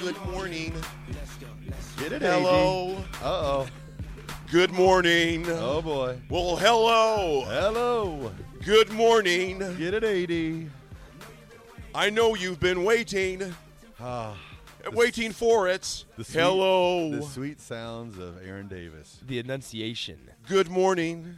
Good morning. Get it, Hello. Uh oh. Good morning. Oh boy. Well, hello. Hello. Good morning. Get it, AD. I know you've been waiting, Ah, waiting for it. the sweet, Hello. The sweet sounds of Aaron Davis. The enunciation. Good morning.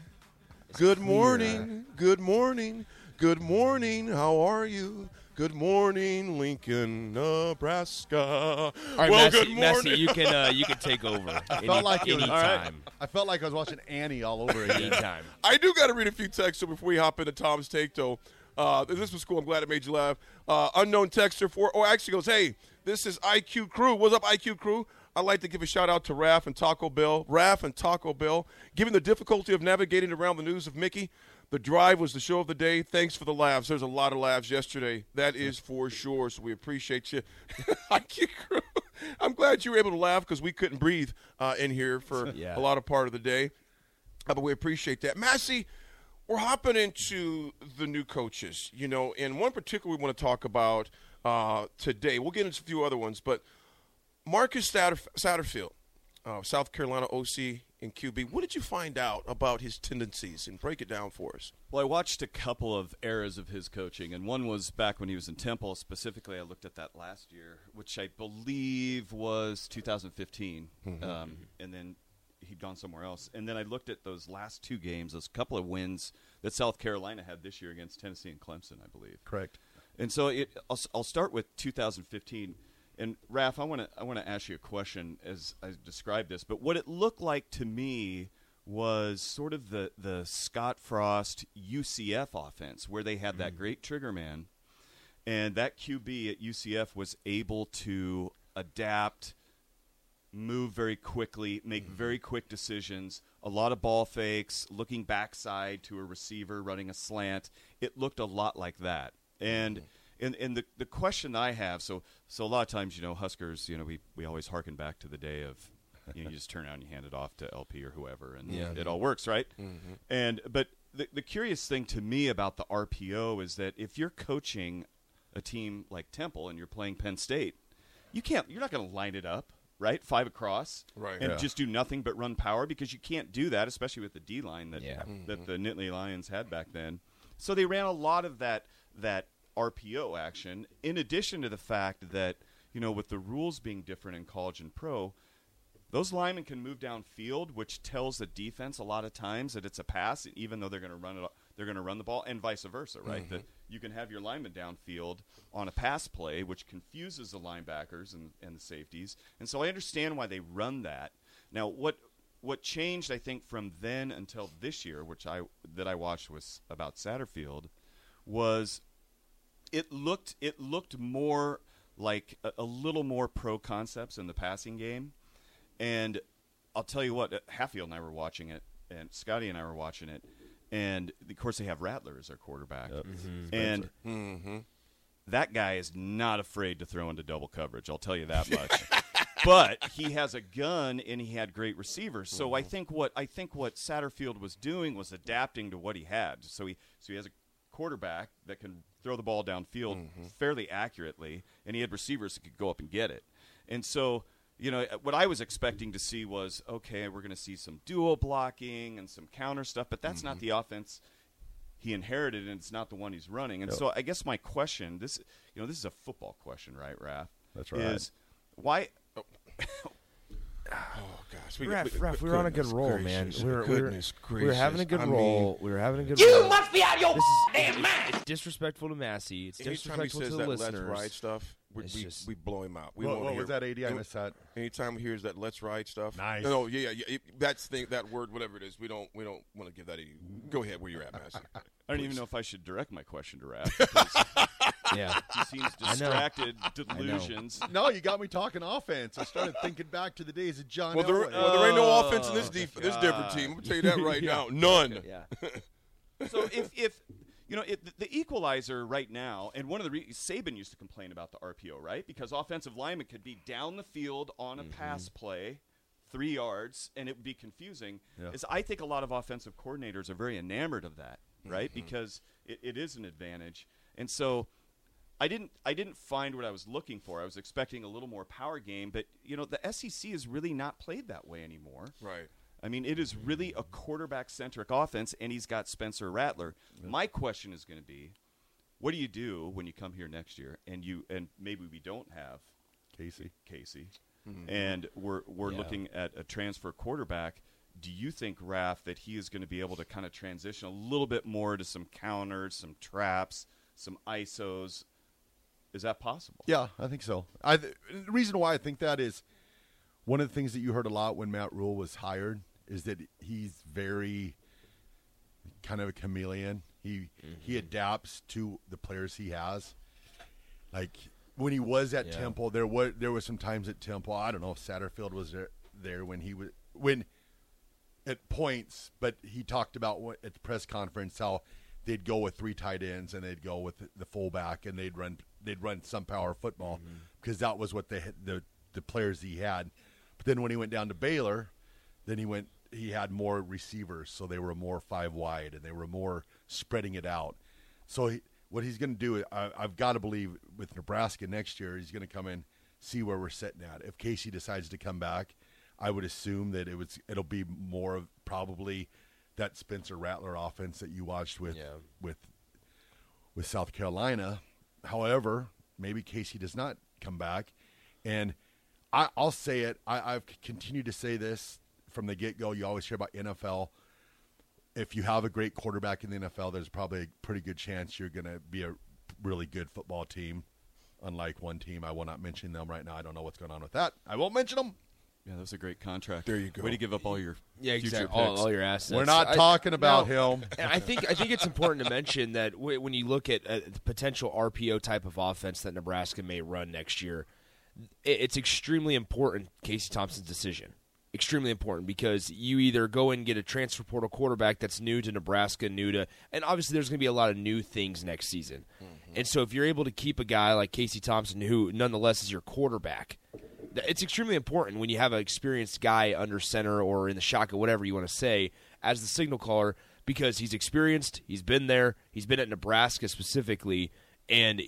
Good morning. Good morning. Good morning. How are you? Good morning, Lincoln, Nebraska. All right, well, Massey, good morning. Massey, you can uh, you can take over. Any, felt like it was- anytime. I felt like I was watching Annie all over again. Anytime. I do got to read a few texts so before we hop into Tom's take, though. Uh, this was cool. I'm glad it made you laugh. Uh, unknown texter for, oh, actually goes, hey, this is IQ Crew. What's up, IQ Crew? I'd like to give a shout out to Raf and Taco Bell. Raf and Taco Bell. Given the difficulty of navigating around the news of Mickey, the drive was the show of the day. Thanks for the laughs. There's a lot of laughs yesterday. That is for sure. So we appreciate you. I'm glad you were able to laugh because we couldn't breathe uh, in here for Yeah. a lot of part of the day. Uh, but we appreciate that. Massey, we're hopping into the new coaches, you know, and one particular we want to talk about uh, today. We'll get into a few other ones, but Marcus Satter- Satterfield, uh, South Carolina OC and QB, what did you find out about his tendencies? And break it down for us. Well, I watched a couple of eras of his coaching, and one was back when he was in Temple. Specifically, I looked at that last year, which I believe was 2015, um, and then he'd gone somewhere else. And then I looked at those last two games, those couple of wins that South Carolina had this year against Tennessee and Clemson, I believe. Correct. And so it, I'll, I'll start with 2015. And Raf, I want to I want to ask you a question as I describe this. But what it looked like to me was sort of the the Scott Frost UCF offense, where they had that mm. great trigger man, and that QB at UCF was able to adapt, move very quickly, make mm-hmm. very quick decisions. A lot of ball fakes, looking backside to a receiver, running a slant. It looked a lot like that. And mm-hmm. And, and the the question I have, so so a lot of times, you know, Huskers, you know, we, we always harken back to the day of you know, you just turn out and you hand it off to LP or whoever and it all works, right? Mm-hmm. And but the the curious thing to me about the RPO is that if you're coaching a team like Temple and you're playing Penn State, you can't you're not going to line it up right five across Right. and Yeah. just do nothing but run power because you can't do that especially with the D line that Yeah. Mm-hmm. that the Nittany Lions had back then so they ran a lot of that that RPO action in addition to the fact that you know with the rules being different in college and pro those linemen can move downfield, which tells the defense a lot of times that it's a pass, even though they're going to run it. They're going to run the ball, and vice versa, right? Mm-hmm. That you can have your lineman downfield on a pass play, which confuses the linebackers and, and the safeties. And so I understand why they run that. Now, what what changed, I think, from then until this year, which I that I watched was about Satterfield, was it looked it looked more like a, a little more pro concepts in the passing game, and I'll tell you what, uh, Hatfield and I were watching it, and Scotty and I were watching it, and of course they have Rattler as their quarterback, mm-hmm. and mm-hmm. that guy is not afraid to throw into double coverage. I'll tell you that much. but he has a gun and he had great receivers. So I mm-hmm. think what I think what Satterfield was doing was adapting to what he had. So he so he has a quarterback that can throw the ball downfield mm-hmm. fairly accurately, and he had receivers that could go up and get it. And so you know uh, what I was expecting to see was okay, we're going to see some dual blocking and some counter stuff, but that's not mm-hmm. the offense he inherited and it's not the one he's running. And so I guess my question, this you know, this is a football question, right, Raph? That's right. Is why Oh gosh. gosh, we, Ref, we- ref, we were on a good roll, man. We were, we were, we were having a good I roll. mean, we were having a good You roll. must be out of your This is- damn mind. It's disrespectful to Massey. It's anytime he says to that the let's ride stuff, we, we, just- we blow him out. We What, don't what was that, AD? I missed that. Anytime he hears that let's ride stuff. Nice. No, no, yeah, yeah, yeah. it- That's thing, that word, whatever it is. We don't, we don't want to give that. Any, go ahead, where you're at, Massey. I don't even know if I should direct my question to Raph. because Yeah. He seems distracted, delusions. No, you got me talking offense. I started thinking back to the days of John Well, there, Elway. well, there ain't no Oh, offense in this oh, def- this different team. I'm gonna tell you that right now. None. Yeah. so if if you know it, the equalizer right now, and one of the re- Saban used to complain about the RPO, right? Because offensive linemen could be down the field on a pass mm-hmm. play, three yards, and it would be confusing. Yeah. Is I think a lot of offensive coordinators are very enamored of that, right? Mm-hmm. Because it, it is an advantage, and so. I didn't. I didn't find what I was looking for. I was expecting a little more power game, but you know the SEC is really not played that way anymore. Right. I mean, it is really a quarterback centric offense, and he's got Spencer Rattler. My question is going to be, what do you do when you come here next year and you and maybe we don't have Casey. Casey, mm-hmm. and we're we're Yeah. looking at a transfer quarterback? Do you think Raf that he is going to be able to kind of transition a little bit more to some counters, some traps, some ISOs? Is that possible? Yeah, I think so. I th- the reason why I think that is one of the things that you heard a lot when Matt Rhule was hired is that he's very kind of a chameleon. He he mm-hmm. adapts to the players he has. Like when he was at Yeah. Temple, there was there was some times at Temple. I don't know if Satterfield was there there when he was when at points, but he talked about what, at the press conference how they'd go with three tight ends and they'd go with the, fullback and they'd run they'd run some power football mm-hmm. because that was what they the the players he had. But then when he went down to Baylor, then he went he had more receivers, so they were more five wide and they were more spreading it out. So he, what he's going to do, I, I've got to believe with Nebraska next year, he's going to come in, see where we're sitting at. If Casey decides to come back, I would assume that it was it'll be more of probably that Spencer Rattler offense that you watched with Yeah. with with South Carolina. However, maybe Casey does not come back, and I, I'll say it. I, I've continued to say this from the get go. You always hear about NFL. If you have a great quarterback in the NFL, there's probably a pretty good chance you're going to be a really good football team. Unlike one team, I will not mention them right now. I don't know what's going on with that. I won't mention them. Yeah, that was a great contract. There you go. Way to give up all your Yeah, future exactly. All, picks. all your assets. We're not I- talking about no. him. And I think I think it's important to mention that w- when you look at uh, the potential RPO type of offense that Nebraska may run next year, i- it's extremely important. Casey Thompson's decision, extremely important because you either go and get a transfer portal quarterback that's new to Nebraska, new to, and obviously there's going to be a lot of new things next season. And so if you're able to keep a guy like Casey Thompson, who nonetheless is your quarterback, th- it's extremely important when you have an experienced guy under center or in the shotgun, whatever you want to say, as the signal caller, because he's experienced, he's been there, he's been at Nebraska specifically, and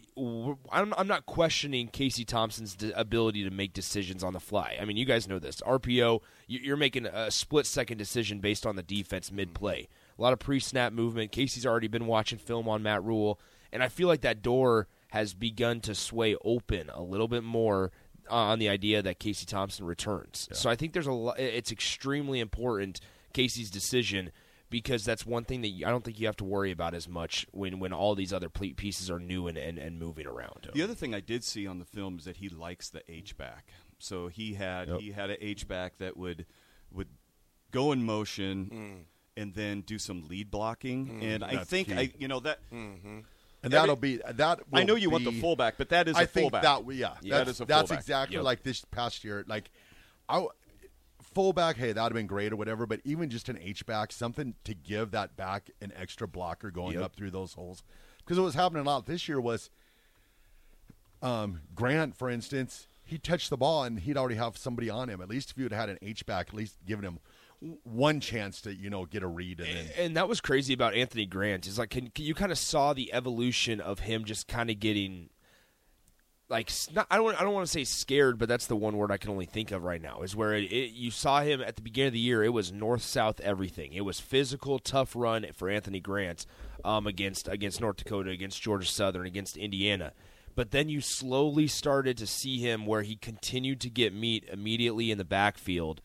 I'm, not questioning Casey Thompson's ability to make decisions on the fly. I mean, you guys know this. RPO, you're making a split second decision based on the defense mid play. A lot of pre snap movement. Casey's already been watching film on Matt Rhule, and I feel like that door has begun to sway open a little bit more uh, on the idea that Casey Thompson returns. So I think there's a lo- it's extremely important Casey's decision because that's one thing that you, I don't think you have to worry about as much when when all these other ple- pieces are new and, and, and moving around. The other thing I did see on the film is that he likes the H back. So he had he had an H back that would would go in motion and then do some lead blocking. And I think key. I you know that and that'll be that. I know you want the fullback, but that is a I think fullback. that yeah, Yeah, that's, that is a that's exactly Yep. like this past year. Like, I fullback, hey, that'd have been great or whatever. But even just an H back, something to give that back an extra blocker going Yep. up through those holes, because what was happening a lot this year was, um, Grant, for instance, he touched the ball and he'd already have somebody on him. At least if you'd had an H back, at least giving him one chance to you know get a read and then. and that was crazy about Anthony Grant is like can, can you kind of saw the evolution of him just kind of getting like not, I don't I don't want to say scared, but that's the one word I can only think of right now is where it, it, you saw him at the beginning of the year. It was north south everything. It was physical, tough run for Anthony Grant um, against against North Dakota, against Georgia Southern, against Indiana. But then you slowly started to see him where he continued to get meat immediately in the backfield.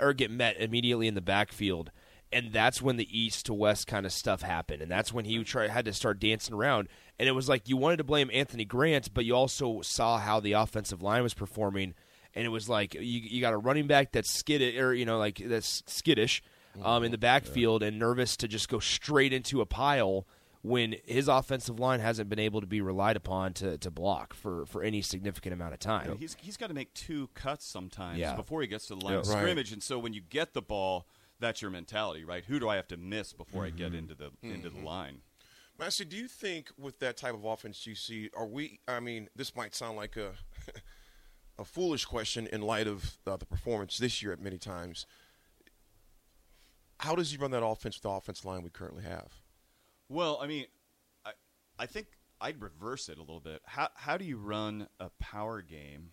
Or get met immediately in the backfield. And that's when the east to west kind of stuff happened, and that's when he try, had to start dancing around. And it was like you wanted to blame Anthony Grant, but you also saw how the offensive line was performing, and it was like you, you got a running back that's skittish, or you know, like that's skittish um, in the backfield and nervous to just go straight into a pile when his offensive line hasn't been able to be relied upon to, to block for, for any significant amount of time. He's he's got to make two cuts sometimes Yeah. before he gets to the line Yeah. of Right. scrimmage, and so when you get the ball, that's your mentality, right? Who do I have to miss before I Mm-hmm. get into the into the line? Master, do you think with that type of offense you see, are we? I mean, this might sound like a a foolish question in light of uh, the performance this year at many times. How does he run that offense with the offensive line we currently have? Well, I mean, I I think I'd reverse it a little bit. How how do you run a power game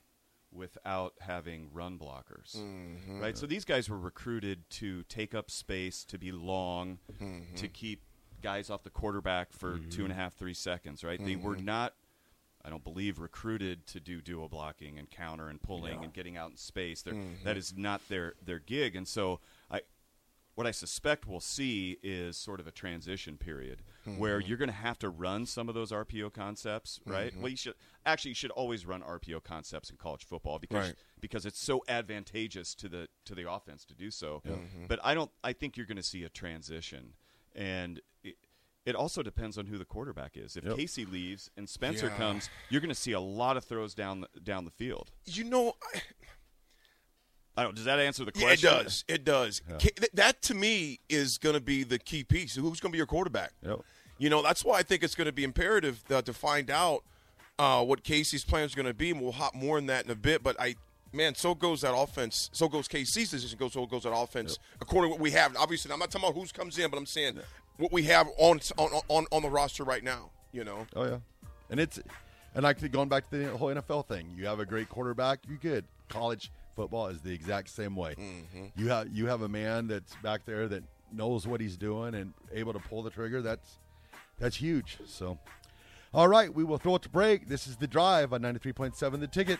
without having run blockers? Mm-hmm. Right. So these guys were recruited to take up space, to be long, Mm-hmm. to keep guys off the quarterback for two and a half, three seconds. Right. They Mm-hmm. were not. I don't believe recruited to do dual blocking and counter and pulling and getting out in space. Mm-hmm. that is not their their gig, and so I what I suspect we'll see is sort of a transition period where Mm-hmm. you're going to have to run some of those RPO concepts, right? Well, you should actually you should always run RPO concepts in college football because Right. because it's so advantageous to the to the offense to do so. Mm-hmm. But I don't. I think you're going to see a transition, and it, it also depends on who the quarterback is. If Casey leaves and Spencer Yeah. comes, you're going to see a lot of throws down the, down the field. You know, I, I don't. Does that answer the yeah, it does. It does. Th- That to me is going to be the key piece. Who's going to be your quarterback? Yep. You know, that's why I think it's going to be imperative uh, to find out uh, what Casey's plan is going to be, and we'll hop more in that in a bit. But I, man, so goes that offense. So goes Casey's decision. Goes so goes that offense according to what we have. Obviously, I'm not talking about who's comes in, but I'm saying what we have on on on, on the roster right now. You know, Oh yeah, and it's and like going back to the whole NFL thing. You have a great quarterback, you good. College football is the exact same way. Mm-hmm. You have you have a man that's back there that knows what he's doing and able to pull the trigger. That's that's huge. So, all right, we will throw it to break. This is the drive on ninety three point seven. The ticket.